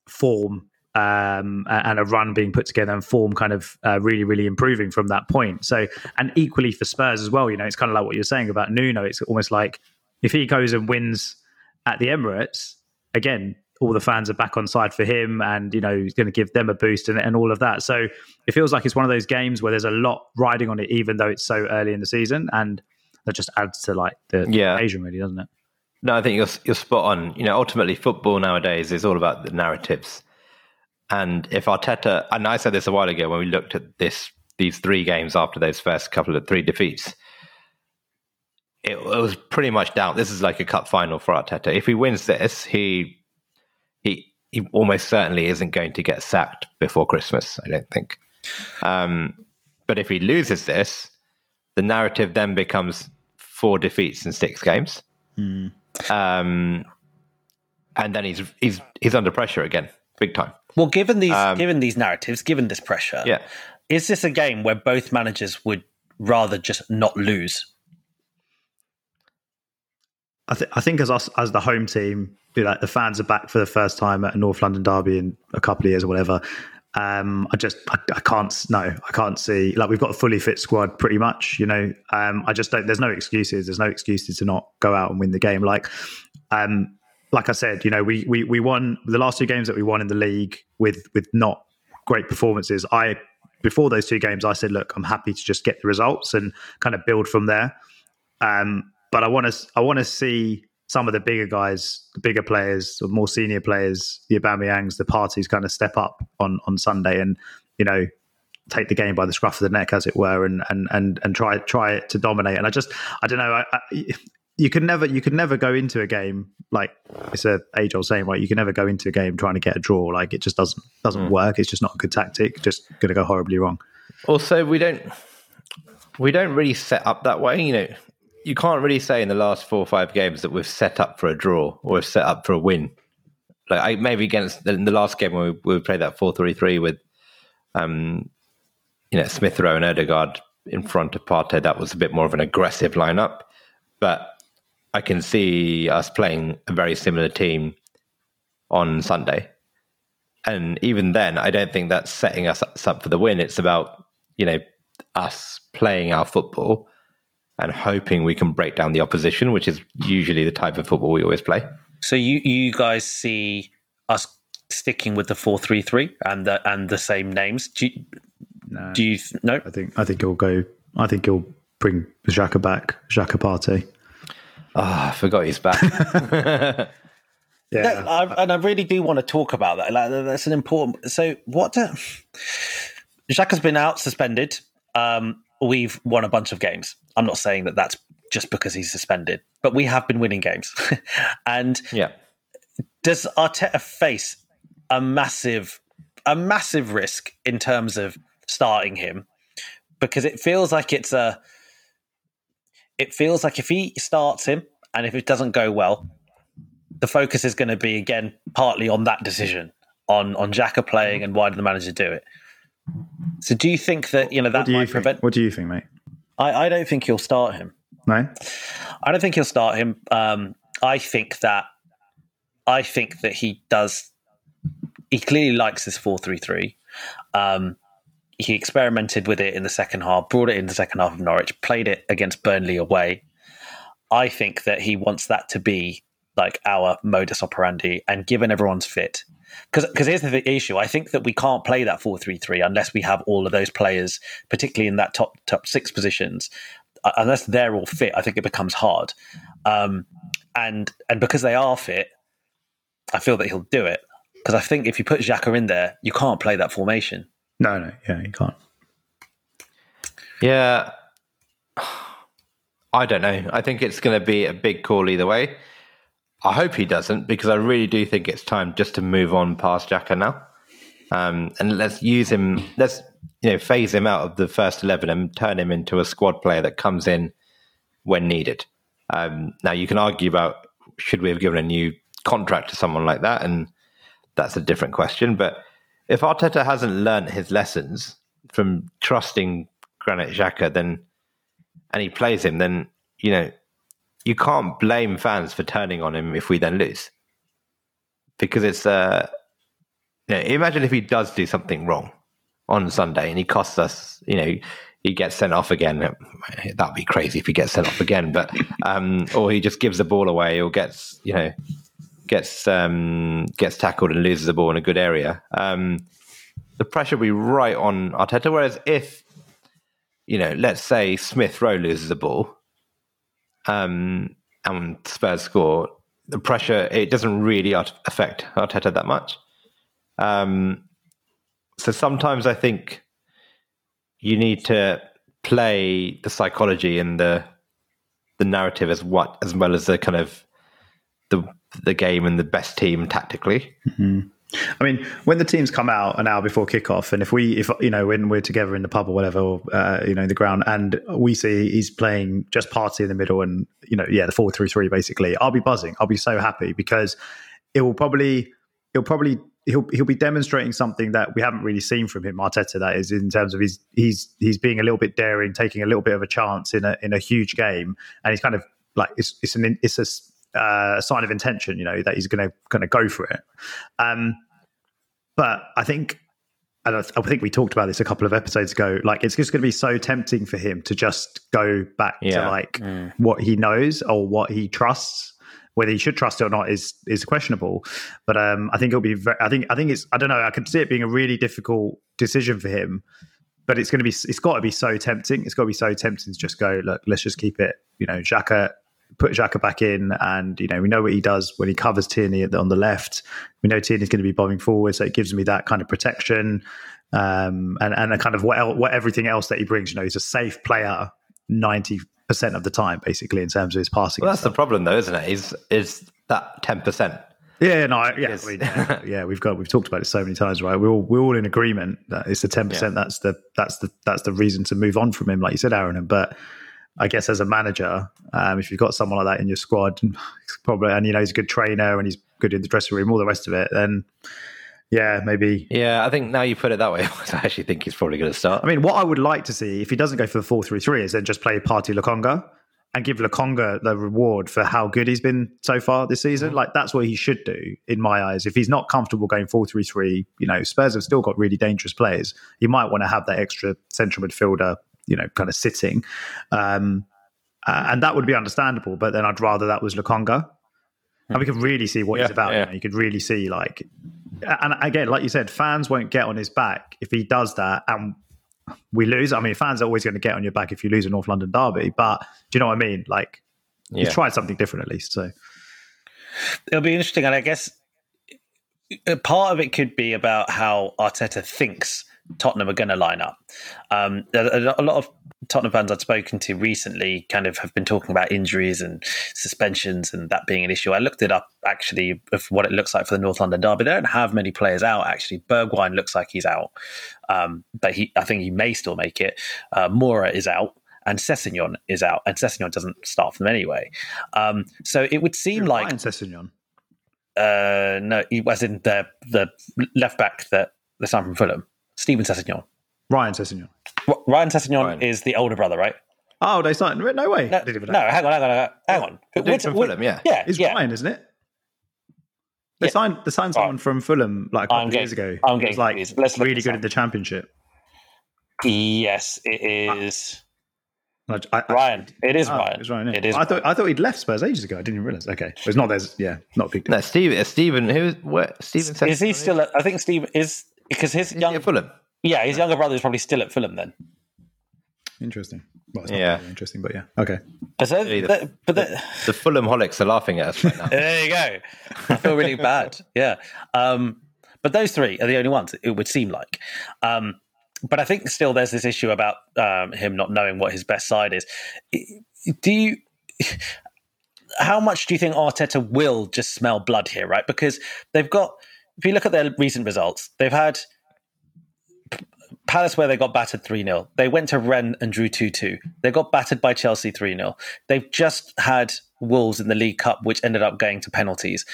form um, and a run being put together and form kind of uh, really really improving from that point. So and equally for Spurs as well. You know, it's kind of like what you're saying about Nuno. It's almost like if he goes and wins at the Emirates again. All the fans are back on side for him, and you know he's going to give them a boost and, and all of that. So it feels like it's one of those games where there's a lot riding on it, even though it's so early in the season, and that just adds to like the Yeah. occasion, really, doesn't it? No, I think you're you're spot on. You know, ultimately, football nowadays is all about the narratives. And if Arteta, and I said this a while ago when we looked at this these three games after those first couple of three defeats, it, it was pretty much down. This is like a cup final for Arteta. If he wins this, he he almost certainly isn't going to get sacked before Christmas. I don't think. Um, but if he loses this, the narrative then becomes four defeats in six games um, and then he's he's he's under pressure again, big time. Well, given these Um, given these narratives, given this pressure, Yeah, is this a game where both managers would rather just not lose? I, th- I think as us as the home team, you know, like the fans are back for the first time at a North London derby in a couple of years or whatever. Um, I just I, I can't no I can't see like we've got a fully fit squad pretty much. You know, um, I just don't. There's no excuses. There's no excuses to not go out and win the game. Like, um, like I said, you know, we we we won the last two games that we won in the league with with not great performances. I before those two games, I said, look, I'm happy to just get the results and kind of build from there. Um, but I want to I want to see some of the bigger guys, the bigger players, the more senior players, the Aubameyangs, the Parteys kind of step up on on Sunday and you know take the game by the scruff of the neck, as it were, and and and and try try to dominate. And I just I don't know. I, I, you can never you can never go into a game like it's a age old saying, right? You can never go into a game trying to get a draw. Like it just doesn't doesn't mm. work. It's just not a good tactic. Just going to go horribly wrong. Also, we don't we don't really set up that way. You know, you can't really say in the last four or five games that we've set up for a draw or set up for a win. Like I, maybe against in the last game when we, we played that four three three with, um, you know, Smith Rowe and Odegaard in front of Partey, that was a bit more of an aggressive lineup. But I can see us playing a very similar team on Sunday. And even then, I don't think that's setting us up for the win. It's about, you know, us playing our football and hoping we can break down the opposition, which is usually the type of football we always play. So you you guys see us sticking with the four three three and the and the same names? Do you, No. do you no? I think I think he'll go. I think he'll bring Xhaka back, Xhaka Partey. Ah, I forgot he's back. Yeah, No, I, and I really do want to talk about that. Like, that's an important. So, what? Do, Jacques has been out suspended. Um, we've won a bunch of games. I'm not saying that that's just because he's suspended, but we have been winning games. and yeah. does Arteta face a massive, a massive risk in terms of starting him? Because it feels like it's a. It feels like if he starts him and if it doesn't go well, the focus is going to be again partly on that decision on on Xhaka playing and why did the manager do it. So, do you think that you know that What do you might think? prevent? What do you think, mate? I, I don't think he'll start him. No. I don't think he'll start him. Um, I think that I think that he does. He clearly likes this four three three. Um, he experimented with it in the second half, brought it in the second half of Norwich, played it against Burnley away. I think that he wants that to be like our modus operandi, and given everyone's fit, because here's the issue. I think that we can't play that four three three unless we have all of those players, particularly in that top top six positions, uh, unless they're all fit. I think it becomes hard, um, and and because they are fit, I feel that he'll do it. Because I think if you put Xhaka in there, you can't play that formation. No, no, yeah, you can't. Yeah. I don't know. I think it's going to be a big call either way. I hope he doesn't because I really do think it's time just to move on past Xhaka now. Um, and let's use him, let's you know, phase him out of the first 11 and turn him into a squad player that comes in when needed. Um, now, you can argue about should we have given a new contract to someone like that? And that's a different question. But if Arteta hasn't learnt his lessons from trusting Granit Xhaka, then and he plays him, then you know you can't blame fans for turning on him if we then lose, because it's uh, you know, imagine if he does do something wrong on Sunday and he costs us, you know, he gets sent off again. That'd be crazy if he gets sent off again, but um, or he just gives the ball away or gets you know gets um, gets tackled and loses the ball in a good area. Um, the pressure will be right on Arteta. Whereas if you know, let's say Smith Rowe loses the ball, um, and Spurs score, the pressure it doesn't really affect Arteta that much. Um, so sometimes I think you need to play the psychology and the the narrative as what as well as the kind of the the game and the best team tactically. I mean, when the teams come out an hour before kickoff, and if we, if you know, when we're together in the pub or whatever, or, uh, you know, in the ground, and we see he's playing just Partey in the middle, and you know, yeah, the four three three basically, I'll be buzzing. I'll be so happy because it will probably, it'll probably, he'll he'll be demonstrating something that we haven't really seen from him, Arteta. That is in terms of he's he's he's being a little bit daring, taking a little bit of a chance in a in a huge game, and he's kind of like it's it's an it's a uh, sign of intention, you know, that he's going to going to go for it. Um, but I think, and I, I think we talked about this a couple of episodes ago. Like, it's just going to be so tempting for him to just go back Yeah. to like what he knows or what he trusts. Whether he should trust it or not is is questionable. But um, I think it'll be. Very, I think I think it's. I don't know. I can see it being a really difficult decision for him. But it's going to be. It's got to be so tempting. It's got to be so tempting to just go. Look, let's just keep it. You know, Xhaka put Xhaka back in, and you know we know what he does when he covers Tierney on the left. We know Tierney's going to be bombing forward, so it gives me that kind of protection, um, and and a kind of what, el- what everything else that he brings. You know, he's a safe player ninety percent of the time, basically in terms of his passing. Well, that's the problem, though, isn't it? Is is that ten percent? yeah, no, I- yeah, Yes. I mean, yeah, yeah, we've got we've talked about it so many times, right? We're all we're all in agreement that it's the ten percent. That's the that's the that's the reason to move on from him, like you said, Aaron. But I guess as a manager, um, if you've got someone like that in your squad, probably and you know he's a good trainer and he's good in the dressing room, all the rest of it, then yeah, maybe. Yeah, I think now you put it that way, I actually think he's probably going to start. I mean, what I would like to see if he doesn't go for the four three three is then just play Partey Lokonga and give Lokonga the reward for how good he's been so far this season. Like that's what he should do in my eyes. If he's not comfortable going four three three, you know, Spurs have still got really dangerous players. You might want to have that extra central midfielder, you know, kind of sitting. Um, uh, and that would be understandable, but then I'd rather that was Lokonga. And we could really see what he's about. yeah. You, know, you could really see like and again, like you said, fans won't get on his back if he does that and we lose. I mean, fans are always going to get on your back if you lose a North London derby, but do you know what I mean? Like, Yeah. he's tried something different at least. So, It'll be interesting, and I guess a part of it could be about how Arteta thinks Tottenham are going to line up. Um, a, a lot of Tottenham fans I've spoken to recently kind of have been talking about injuries and suspensions and that being an issue. I looked it up actually of what it looks like for the North London derby. They don't have many players out actually. Bergwijn looks like he's out, um, but he I think he may still make it. Uh, Moura is out. and Sessegnon is out, and Sessegnon doesn't start for them anyway. Um, so it would seem like Ryan Sessegnon. uh, no, he was in the the left back that the son from Fulham, Steven Sessegnon. Ryan Sessegnon. R- Ryan Sessegnon Ryan. is the older brother, right? Oh, they signed. No way. No, I didn't even no, hang on, hang on, hang on. Hang on. The dude from Fulham, yeah. yeah, It's yeah. Ryan, isn't it? They Yeah. signed they signed someone from Fulham like a couple I'm of years ago. I'm getting like confused. Let's really this good up. at the championship. Yes, it is I, I- Ryan. It is oh, Ryan. It's Ryan. yeah. It is. I thought I thought he'd left Spurs ages ago. I didn't even realize. Okay, it's not. There's yeah, not a big deal. No, Steve, uh, Stephen, who is what? Stephen Ryan. Is he still? At, I think Steve is because his Is he young. at Fulham? Yeah, his younger brother is probably still at Fulham then. Interesting. Well, it's not Yeah. really interesting, but yeah. Okay. But, so, the- the- but the, The Fulham holics are laughing at us right now. there you go. I feel really bad. Yeah. Um, but those three are the only ones it would seem like. Um, but I think still there's this issue about um, him not knowing what his best side is. Do you? How much do you think Arteta will just smell blood here? Right, because they've got. If you look at their recent results, they've had Palace where they got battered 3 0. They went to Rennes and drew 2 2. They got battered by Chelsea 3 0. They've just had Wolves in the League Cup, which ended up going to penalties.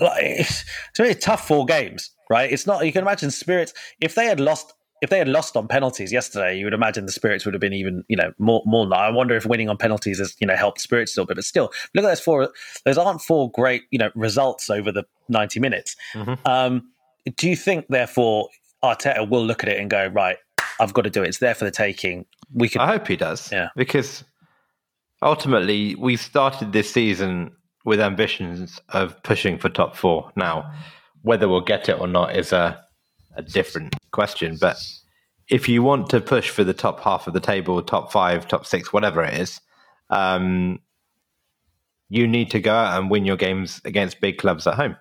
Like, it's really tough four games, right? It's not, you can imagine spirits, if they had lost. If they had lost on penalties yesterday, you would imagine the spirits would have been even, you know, more more. Now I wonder if winning on penalties has, you know, helped spirits a little bit. But still, look at those four. Those aren't four great, you know, results over the ninety minutes. Um, do you think, therefore, Arteta will look at it and go, right, I've got to do it. It's there for the taking. We could. I hope he does. Yeah. Because ultimately, we started this season with ambitions of pushing for top four. Now, whether we'll get it or not is a, a different question. But if you want to push for the top half of the table, top five, top six, whatever it is, um, you need to go out and win your games against big clubs at home.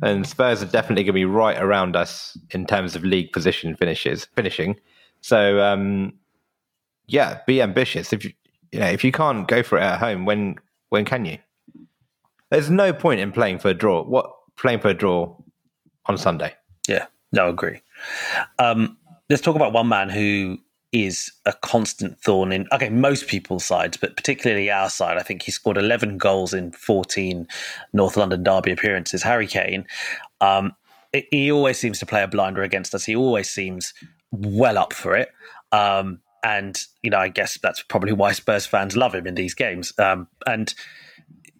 And Spurs are definitely going to be right around us in terms of league position finishes finishing. So um, yeah, be ambitious. If you you know if you can't go for it at home, when when can you? There's no point in playing for a draw. What playing for a draw on Sunday? Yeah, no, I agree. Um, let's talk about one man who is a constant thorn in okay most people's sides, but particularly our side. I think he scored 11 goals in 14 North London derby appearances. Harry Kane. Um, he always seems to play a blinder against us. He always seems well up for it. Um, and you know, I guess that's probably why Spurs fans love him in these games. Um, and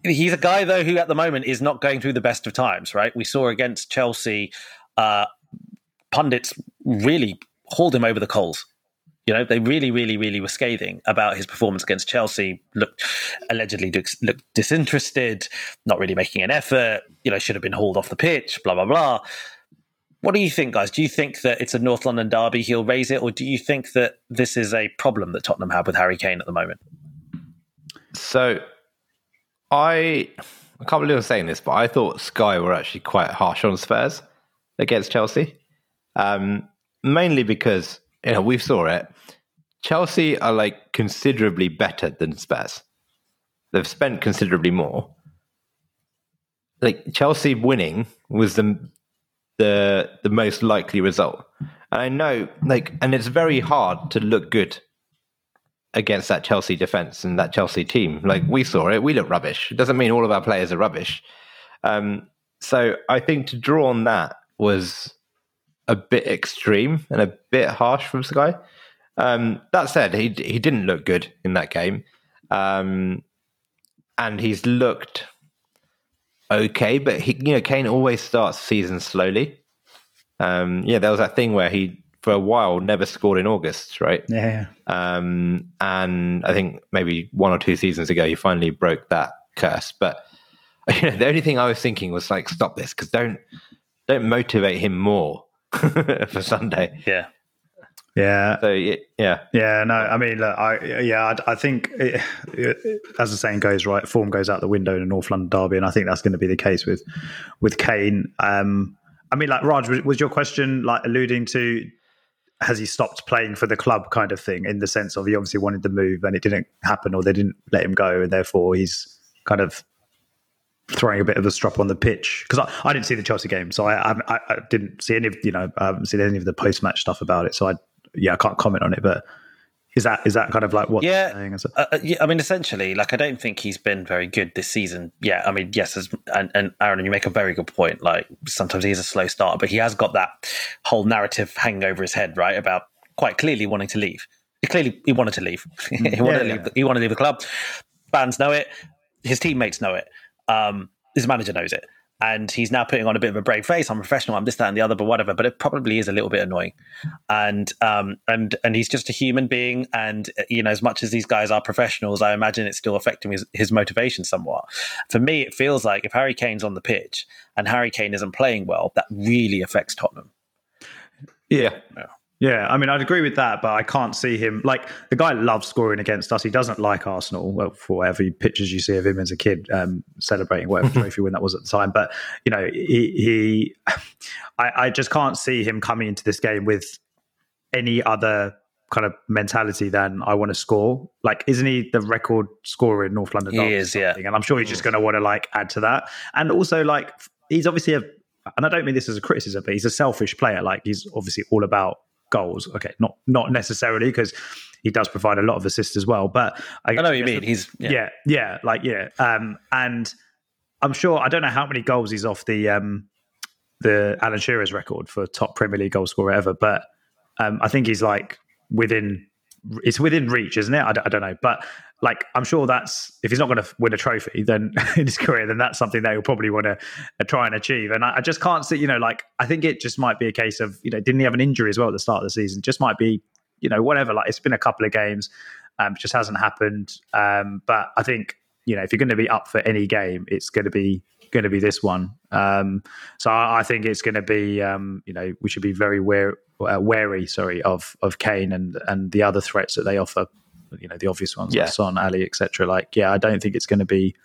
he's a guy though who at the moment is not going through the best of times. Right? We saw against Chelsea. Uh, pundits really hauled him over the coals. You know, they really, really, really were scathing about his performance against Chelsea. Looked allegedly looked, disinterested, not really making an effort. You know, should have been hauled off the pitch. Blah blah blah. What do you think, guys? Do you think that it's a North London derby? He'll raise it, or do you think that this is a problem that Tottenham have with Harry Kane at the moment? So I I can't believe I'm saying this, but I thought Sky were actually quite harsh on Spurs against Chelsea. Um, mainly because you know we saw it. Chelsea are like considerably better than Spurs. They've spent considerably more. Like Chelsea winning was the the the most likely result. And I know like and it's very hard to look good against that Chelsea defense and that Chelsea team. Like we saw it, we look rubbish. It doesn't mean all of our players are rubbish. Um, so I think to draw on that was a bit extreme and a bit harsh from Sky. Um, that said, he he didn't look good in that game, um, and he's looked okay. But he, you know, Kane always starts the season slowly. Um, yeah, there was that thing where he for a while never scored in August, right? Yeah. Um, and I think maybe one or two seasons ago, he finally broke that curse. But you know, the only thing I was thinking was like, stop this, because don't don't motivate him more for Sunday. Yeah, Yeah. So yeah, Yeah, no, I mean, look, I yeah, I, I think it, it- as the saying goes, right, form goes out the window in a North London derby, and I think that's going to be the case with with Kane. Um, I mean, like Raj, was, was your question like alluding to has he stopped playing for the club, kind of thing, in the sense of he obviously wanted the move and it didn't happen, or they didn't let him go, and therefore he's kind of throwing a bit of a strop on the pitch because I, I didn't see the Chelsea game, so I, I, I didn't see any of you know I haven't seen any of the post match stuff about it, so I yeah I can't comment on it, but Is that is that kind of like what? Yeah, uh, uh, yeah. I mean, essentially, like I don't think he's been very good this season. Yeah, I mean, yes, as, and, and Aaron, you make a very good point. Like sometimes he's a slow starter, but he has got that whole narrative hanging over his head, right? About quite clearly wanting to leave. He clearly he wanted to leave. he wanted yeah, to leave. Yeah. He wanted to leave the club. Fans know it. His teammates know it. Um, his manager knows it and he's now putting on a bit of a brave face. I'm professional. I'm this, that, and the other, but whatever. But it probably is a little bit annoying, and um, and and he's just a human being. And you know, as much as these guys are professionals, I imagine it's still affecting his, his motivation somewhat. For me, it feels like if Harry Kane's on the pitch and Harry Kane isn't playing well, that really affects Tottenham. Yeah. yeah. Yeah, I mean, I'd agree with that, but I can't see him like the guy loves scoring against us. He doesn't like Arsenal well, for whatever pictures you see of him as a kid um, celebrating whatever trophy win that was at the time. But you know, he, he I, I just can't see him coming into this game with any other kind of mentality than I want to score. Like, isn't he the record scorer in North London? He is, yeah. And I'm sure he's just going to want to like add to that. And also, like, he's obviously a, and I don't mean this as a criticism, but he's a selfish player. Like, he's obviously all about goals. Okay, not not necessarily because he does provide a lot of assists as well. But I, I know what you mean. He's yeah. yeah, yeah, like yeah. Um, and I'm sure I don't know how many goals he's off the um the Alan Shearer's record for top Premier League goal scorer ever, but um, I think he's like within it's within reach, isn't it? I, I don't know, but like I'm sure that's if he's not going to win a trophy then in his career, then that's something that he'll probably want to uh, try and achieve. And I, I, just can't see, you know, like I think it just might be a case of you know didn't he have an injury as well at the start of the season? Just might be you know whatever. Like it's been a couple of games, um, just hasn't happened. Um, but I think you know if you're going to be up for any game, it's going to be going to be this one. Um, so I, I, think it's going to be um, you know we should be very wary, uh, wary sorry of of Kane and and the other threats that they offer you know the obvious ones, yeah. like Son, Alli, etc. Like, yeah, I don't think it's going to be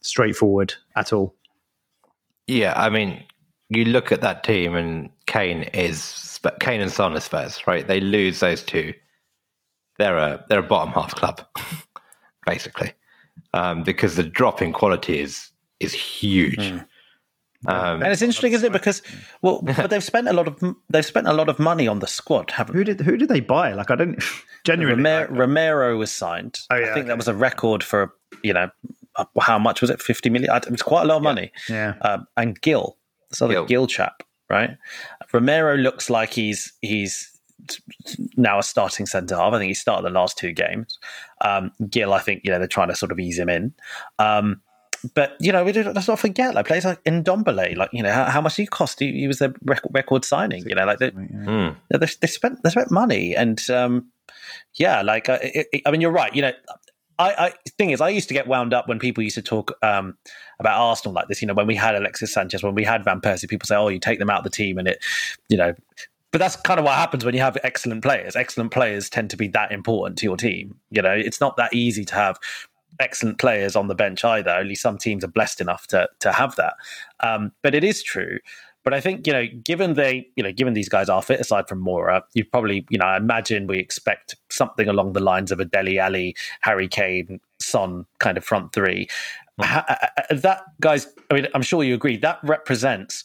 straightforward at all. Yeah, I mean, you look at that team, and Kane is Kane and Son are Spurs, right? They lose those two, they're a they're a bottom half club, basically, um, because the drop in quality is is huge. Mm. Um, and it's interesting, isn't it? Because well, but they've spent a lot of they've spent a lot of money on the squad, haven't? Who did who did they buy? Like I don't genuinely. Romero, Romero was signed. Oh, yeah, I think okay. that was a record for you know uh, how much was it? Fifty million. It was quite a lot of money. Yeah. Um, and Gil, this other Gil. Gil chap, right? Romero looks like he's he's now a starting centre half. I think he started the last two games. Um, Gil, I think you know they're trying to sort of ease him in. Um, but you know, we do, let's not forget like players like Ndombele, like you know, how, how much he cost? He, he was a record, record signing. You know, like they, mm. they, they, spent they spent money, and um, yeah, like uh, it, it, I mean, you're right. You know, I, I thing is, I used to get wound up when people used to talk um, about Arsenal like this. You know, when we had Alexis Sanchez, when we had Van Persie, people say, "Oh, you take them out of the team," and it, you know. But that's kind of what happens when you have excellent players. Excellent players tend to be that important to your team. You know, it's not that easy to have excellent players on the bench either. Only some teams are blessed enough to to have that. Um, but it is true. But I think you know, given they, you know, given these guys are fit, aside from Moura, you probably, you know, I imagine we expect something along the lines of a Dele Alli, Harry Kane, Son kind of front three. Mm-hmm. That guys, I mean, I'm sure you agree that represents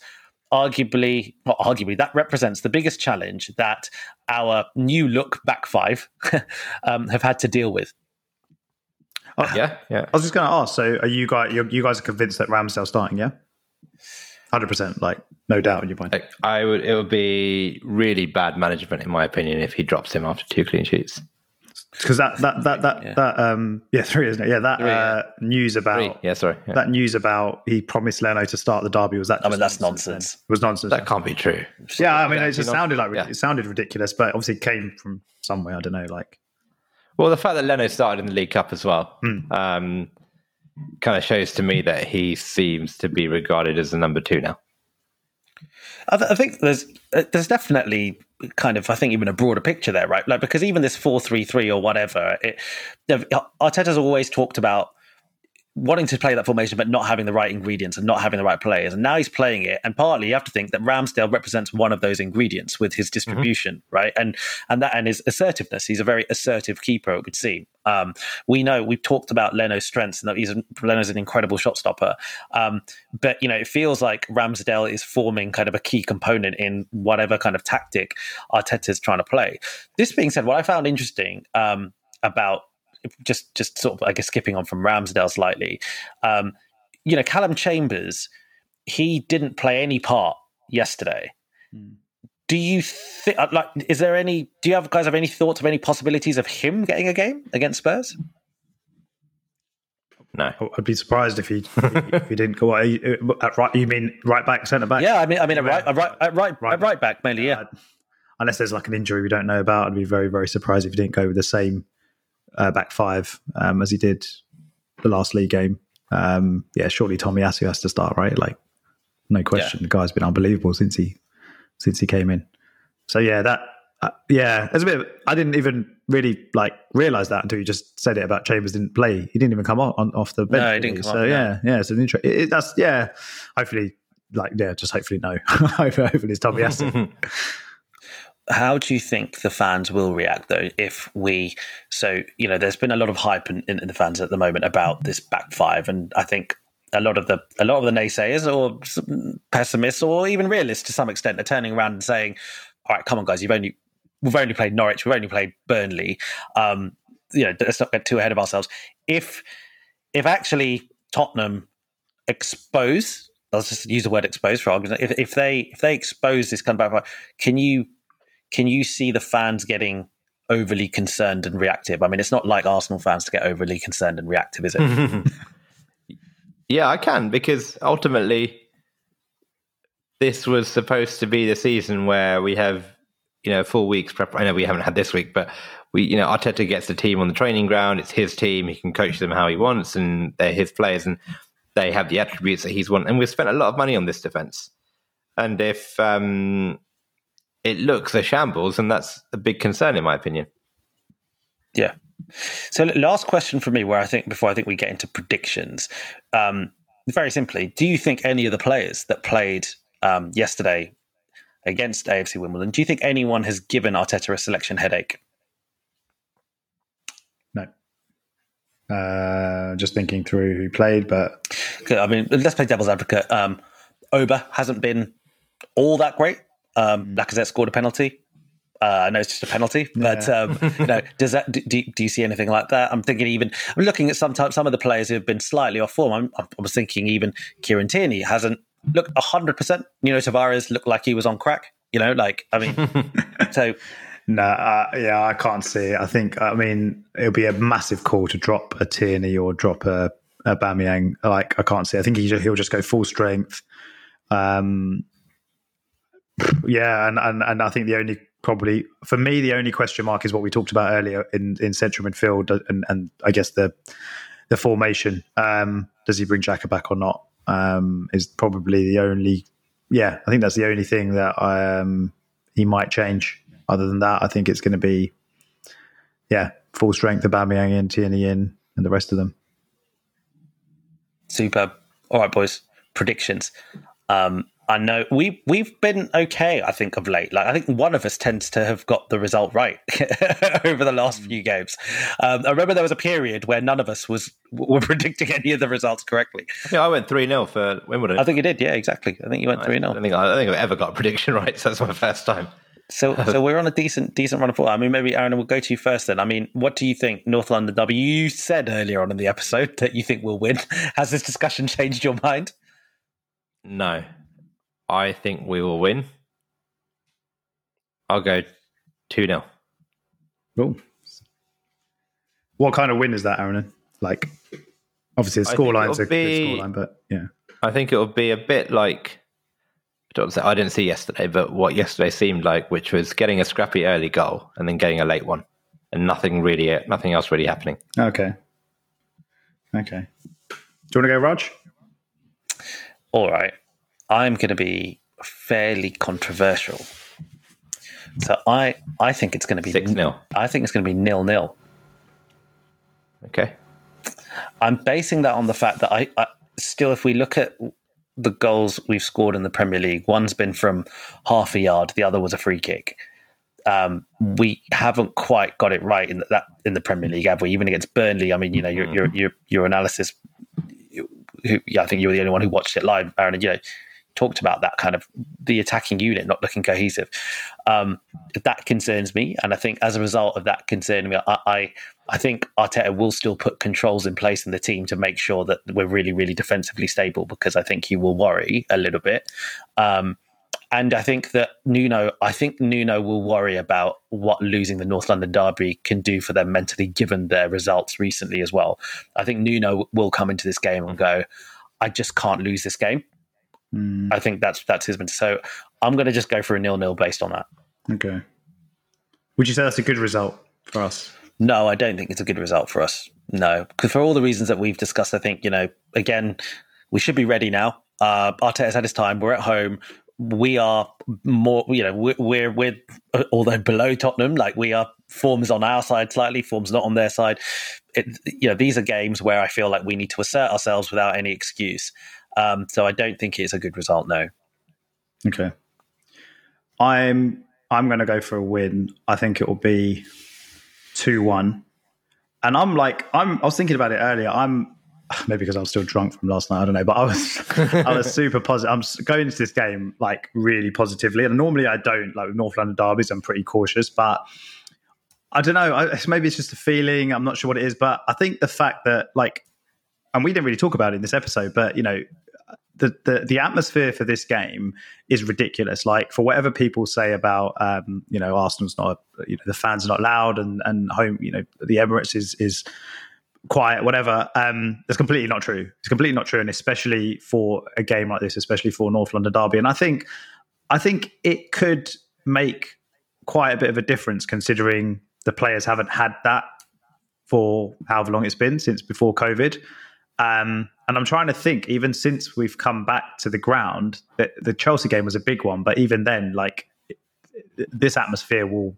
arguably, not arguably, that represents the biggest challenge that our new look back five um, have had to deal with. Oh, yeah, yeah. I was just going to ask. So, are you guys you guys are convinced that Ramsdale's starting? Yeah, hundred percent. Like, no doubt in your point. I would. It would be really bad management, in my opinion, if he drops him after two clean sheets. Because that that that that yeah. that um yeah three isn't it yeah that three, uh, yeah. news about three. yeah sorry yeah. that news about he promised Leno to start the derby was that I mean that's nonsense, nonsense. it was nonsense that can't be true yeah I mean it just sounded like it sounded ridiculous but obviously it came from somewhere I don't know like well, the fact that Leno started in the League Cup as well mm. um, kind of shows to me that he seems to be regarded as the number two now. I, th- I, think there's uh, there's definitely kind of I think even a broader picture there, right? Like because even this four three three or whatever, it, Arteta's always talked about wanting to play that formation but not having the right ingredients and not having the right players. And now he's playing it. And partly you have to think that Ramsdale represents one of those ingredients with his distribution, mm-hmm. right? And and that and his assertiveness. He's a very assertive keeper, it would seem. Um, we know we've talked about Leno's strengths and that he's Leno's an incredible shot stopper. Um, but you know, it feels like Ramsdale is forming kind of a key component in whatever kind of tactic Arteta's trying to play. This being said, what I found interesting um, about just just sort of I guess skipping on from Ramsdale slightly, um, you know, Callum Chambers, he didn't play any part yesterday. Mm. Do you think uh, like is there any? Do you have guys have any thoughts of any possibilities of him getting a game against Spurs? No, I'd be surprised if he if he didn't go. Uh, at right, you mean right back, centre back? Yeah, I mean, I mean, a right, a right, a right, right, right back mainly. Yeah, unless there's like an injury we don't know about, I'd be very, very surprised if he didn't go with the same uh, back five um, as he did the last league game. Um, yeah, surely Tomiyasu has to start, right? Like, no question. Yeah. The guy's been unbelievable since he since he came in. So yeah, that uh, yeah, there's a bit. Of, I didn't even really like realize that until you just said it about Chambers didn't play. He didn't even come on, on off the bench. No, he didn't so off, yeah, yeah, it's an interest. It, it, that's yeah. Hopefully, like yeah, just hopefully no. hopefully, it's Tomiyasu. how do you think the fans will react though if we so you know there's been a lot of hype in, in, the fans at the moment about this back five and i think a lot of the a lot of the naysayers or pessimists or even realists to some extent are turning around and saying all right come on guys you've only we've only played norwich we've only played burnley um you know let's not get too ahead of ourselves. If if actually tottenham expose let's just use the word expose for argument if, if they if they expose this kind of back five can you can you see the fans getting overly concerned and reactive? I mean, it's not like Arsenal fans to get overly concerned and reactive, is it? yeah, I can because ultimately this was supposed to be the season where we have you know full weeks prep. I know we haven't had this week, but we you know Arteta gets the team on the training ground. It's his team. He can coach them how he wants, and they're his players, and they have the attributes that he's want. And we've spent a lot of money on this defense. And if um, it looks a shambles, and that's a big concern in my opinion. Yeah. So, last question for me, where I think before I think we get into predictions, um, very simply, do you think any of the players that played um, yesterday against AFC Wimbledon, do you think anyone has given Arteta a selection headache? No. Uh, just thinking through who played, but I mean, let's play devil's advocate. Um, Auba hasn't been all that great. Um, mm. Lacazette scored a penalty. Uh, I know it's just a penalty, but yeah. um, you know, does that do, do, you see anything like that? I'm thinking even I'm looking at some some of the players who have been slightly off form. I'm, I was thinking even Kieran Tierney hasn't looked hundred percent. You know, Tavares looked like he was on crack. You know, like I mean, so. No, uh, yeah, I can't see it. I think, I mean, it'll be a massive call to drop a Tierney or drop a, a Aubameyang. Like, I can't see. I think he, he'll just go full strength. Um, yeah, and, and and I think the only probably for me the only question mark is what we talked about earlier in in central midfield and and I guess the the formation. Um, does he bring Xhaka back or not? Um, is probably the only. Yeah, I think that's the only thing that um, he might change. Other than that, I think it's going to be, yeah, full strength Aubameyang in, Tierney in, and the rest of them. Superb. All right, boys. Predictions. Um, I know we we've been okay. I think of late. Like I think one of us tends to have got the result right over the last few games. Um, I remember there was a period where none of us was were predicting any of the results correctly. I think I went three 0 for Wimbledon. I think you did. Yeah, exactly. I think you went three 0 I, I think I, think I've ever got a prediction right. So that's my first time. So, so we're on a decent, decent run of form. I mean, maybe Aaron, we'll go to you first. Then, I mean, what do you think North London W? You said earlier on in the episode that you think we'll win. Has this discussion changed your mind? No, I think we will win. I'll go 2 0. Cool. What kind of win is that, Aaron? Like, obviously, the scoreline's a be, good scoreline, but yeah. I think it'll be a bit like Don't say I didn't see yesterday, but what yesterday seemed like, which was getting a scrappy early goal and then getting a late one, and nothing really, nothing else really happening. Okay. Okay. Do you want to go, Raj? All right. I'm going to be fairly controversial. So I I think it's going to be six nil. I think it's going to be nil nil. Okay. I'm basing that on the fact that I, I still, if we look at the goals we've scored in the Premier League, one's been from half a yard, the other was a free kick. Um, we haven't quite got it right in that in the Premier League, have we? Even against Burnley, I mean, you know, your your your, your analysis. Who, yeah, I think you were the only one who watched it live, Aaron. And you know, talked about that kind of the attacking unit not looking cohesive. Um, that concerns me, and I think as a result of that concerning me, I, I, I think Arteta will still put controls in place in the team to make sure that we're really really defensively stable because I think he will worry a little bit. Um, and I think that Nuno, I think Nuno will worry about what losing the North London derby can do for them mentally, given their results recently as well. I think Nuno will come into this game and go, "I just can't lose this game." Mm. I think that's that's his. So I'm going to just go for a nil nil based on that. Okay. Would you say that's a good result for us? No, I don't think it's a good result for us. No, because for all the reasons that we've discussed, I think you know, again, we should be ready now. Uh, Arteta's had his time. We're at home. We are more, you know, we're, we're, we're although below Tottenham, like we are forms on our side slightly, forms not on their side. It, you know, these are games where I feel like we need to assert ourselves without any excuse. Um, so I don't think it's a good result. No. Okay. I'm I'm going to go for a win. I think it will be two one, and I'm like I'm. I was thinking about it earlier. I'm maybe because I was still drunk from last night. I don't know, but I was I was super positive. I'm going into this game like really positively, and normally I don't. Like with North London derbies, I'm pretty cautious, but I don't know. I, maybe it's just a feeling. I'm not sure what it is, but I think the fact that like, and we didn't really talk about it in this episode, but you know, the, the, the atmosphere for this game is ridiculous. Like for whatever people say about um, you know Arsenal's not you know the fans are not loud and and home you know the Emirates is is quiet whatever um that's completely not true. It's completely not true. And especially for a game like this especially for north london derby. And i think i think it could make quite a bit of a difference considering the players haven't had that for however long it's been since before covid. Um and I'm trying to think, even since we've come back to the ground, the, the Chelsea game was a big one, but even then, like this atmosphere will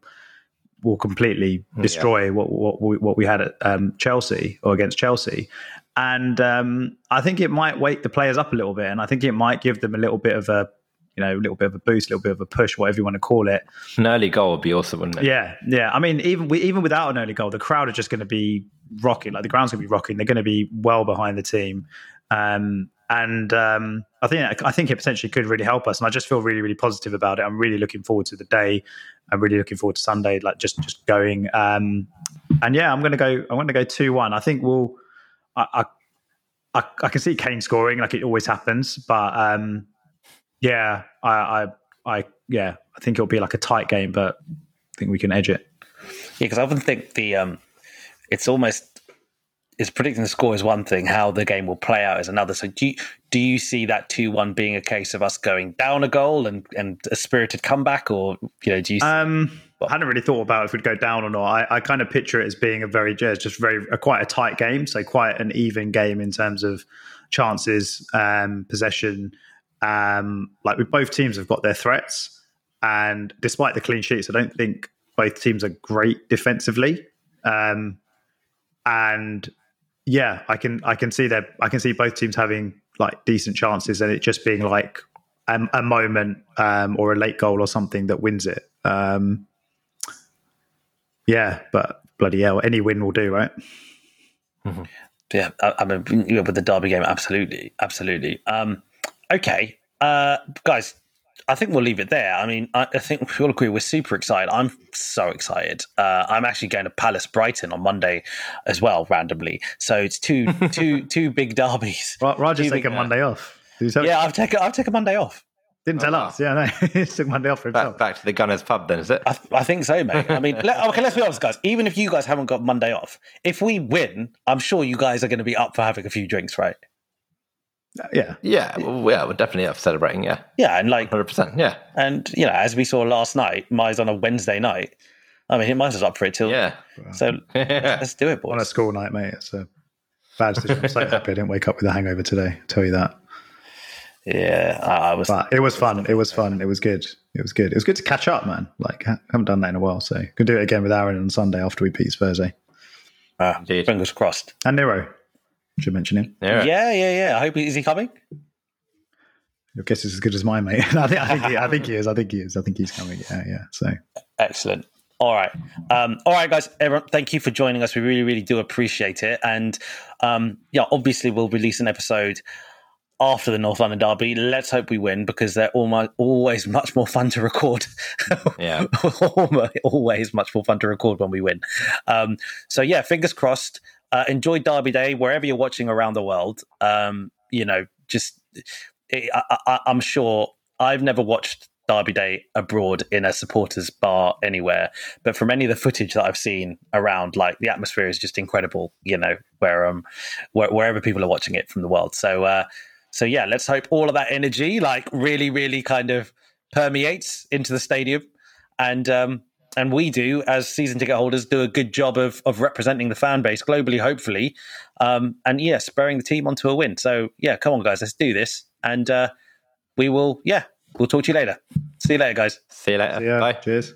will completely destroy yeah. what what we, what we had at um, Chelsea or against Chelsea, and um, I think it might wake the players up a little bit, and I think it might give them a little bit of a you know a little bit of a boost, a little bit of a push, whatever you want to call it. An early goal would be awesome, wouldn't it? Yeah, yeah. I mean, even we, even without an early goal, the crowd are just going to be rocking. Like the ground's going to be rocking. They're going to be well behind the team. Um, and um, I think I think it potentially could really help us. And I just feel really really positive about it. I'm really looking forward to the day. I'm really looking forward to Sunday. Like just just going. Um, and yeah, I'm going to go. I'm going to go two one. I think we'll. I, I I, can see Kane scoring like it always happens, but um, yeah, I, I I yeah, I think it'll be like a tight game, but I think we can edge it. Yeah, because I often think the um, it's almost is predicting the score is one thing, how the game will play out is another. So do you, do you see that two one being a case of us going down a goal and, and a spirited comeback, or you know, do you? Um, I hadn't really thought about if we'd go down or not. I, I kind of picture it as being a very just very a, quite a tight game, so quite an even game in terms of chances, um, possession. Um, like both teams have got their threats, and despite the clean sheets, I don't think both teams are great defensively. Um, and yeah, I can I can see that I can see both teams having like decent chances, and it just being like a, a moment um, or a late goal or something that wins it. Um, yeah, but bloody hell, any win will do, right? Mm-hmm. Yeah, I, I mean, with the derby game, absolutely, absolutely. Um, okay, uh, guys, I think we'll leave it there. I mean, I, I think we all agree we're super excited. I'm so excited. Uh, I'm actually going to Palace Brighton on Monday as well, randomly. So it's two, two, two big derbies. Roger's taking Monday off. Yeah, I've taken I've taken Monday off. Didn't tell oh, us. Yeah, no, he took Monday off for himself. Back, back, to the Gunners pub, then, is it? I, I think so, mate. I mean, let, okay, let's be honest, guys. Even if you guys haven't got Monday off, if we win, I'm sure you guys are going to be up for having a few drinks, right? Yeah. Yeah. Well, yeah, we're definitely up celebrating. Yeah. Yeah. And like 100%. Yeah. And, you know, as we saw last night, Mai's on a Wednesday night. I mean, Mai's was up for it till. Yeah. So let's, let's, do it, boys. On a school night, mate. It's a bad decision. I'm so happy I didn't wake up with a hangover today. I'll tell you that. Yeah. I, I was. But it was fun. It was fun. It was good. It was good. It was good to catch up, man. Like, I haven't done that in a while. So, could do it again with Aaron on Sunday after we beat Spurs. Uh, fingers crossed. And Nero. Should mention him. Yeah, yeah, yeah. yeah. I hope he, is he coming. Your guess is as good as mine, mate. I think I think he, I think he is. I think he is. I think he's coming. Yeah, yeah. So excellent. All right. Um, all right, guys. Everyone, thank you for joining us. We really, really do appreciate it. And um, yeah, obviously, we'll release an episode after the North London Derby. Let's hope we win because they're almost, always much more fun to record. Yeah. always much more fun to record when we win. Um, so, yeah, fingers crossed. Uh, enjoy Derby Day wherever you're watching around the world. Um, you know, just I, am sure I've never watched Derby Day abroad in a supporters bar anywhere, but from any of the footage that I've seen around, like the atmosphere is just incredible. You know, where um, where, wherever people are watching it from the world. So, uh, so yeah, let's hope all of that energy, like, really, really kind of permeates into the stadium, and um, and we do as season ticket holders do a good job of of representing the fan base globally, hopefully, um, and yeah, spurring the team onto a win. So yeah, come on, guys, let's do this, and uh, we will. Yeah, we'll talk to you later. See you later, guys. See you later. Bye. Cheers.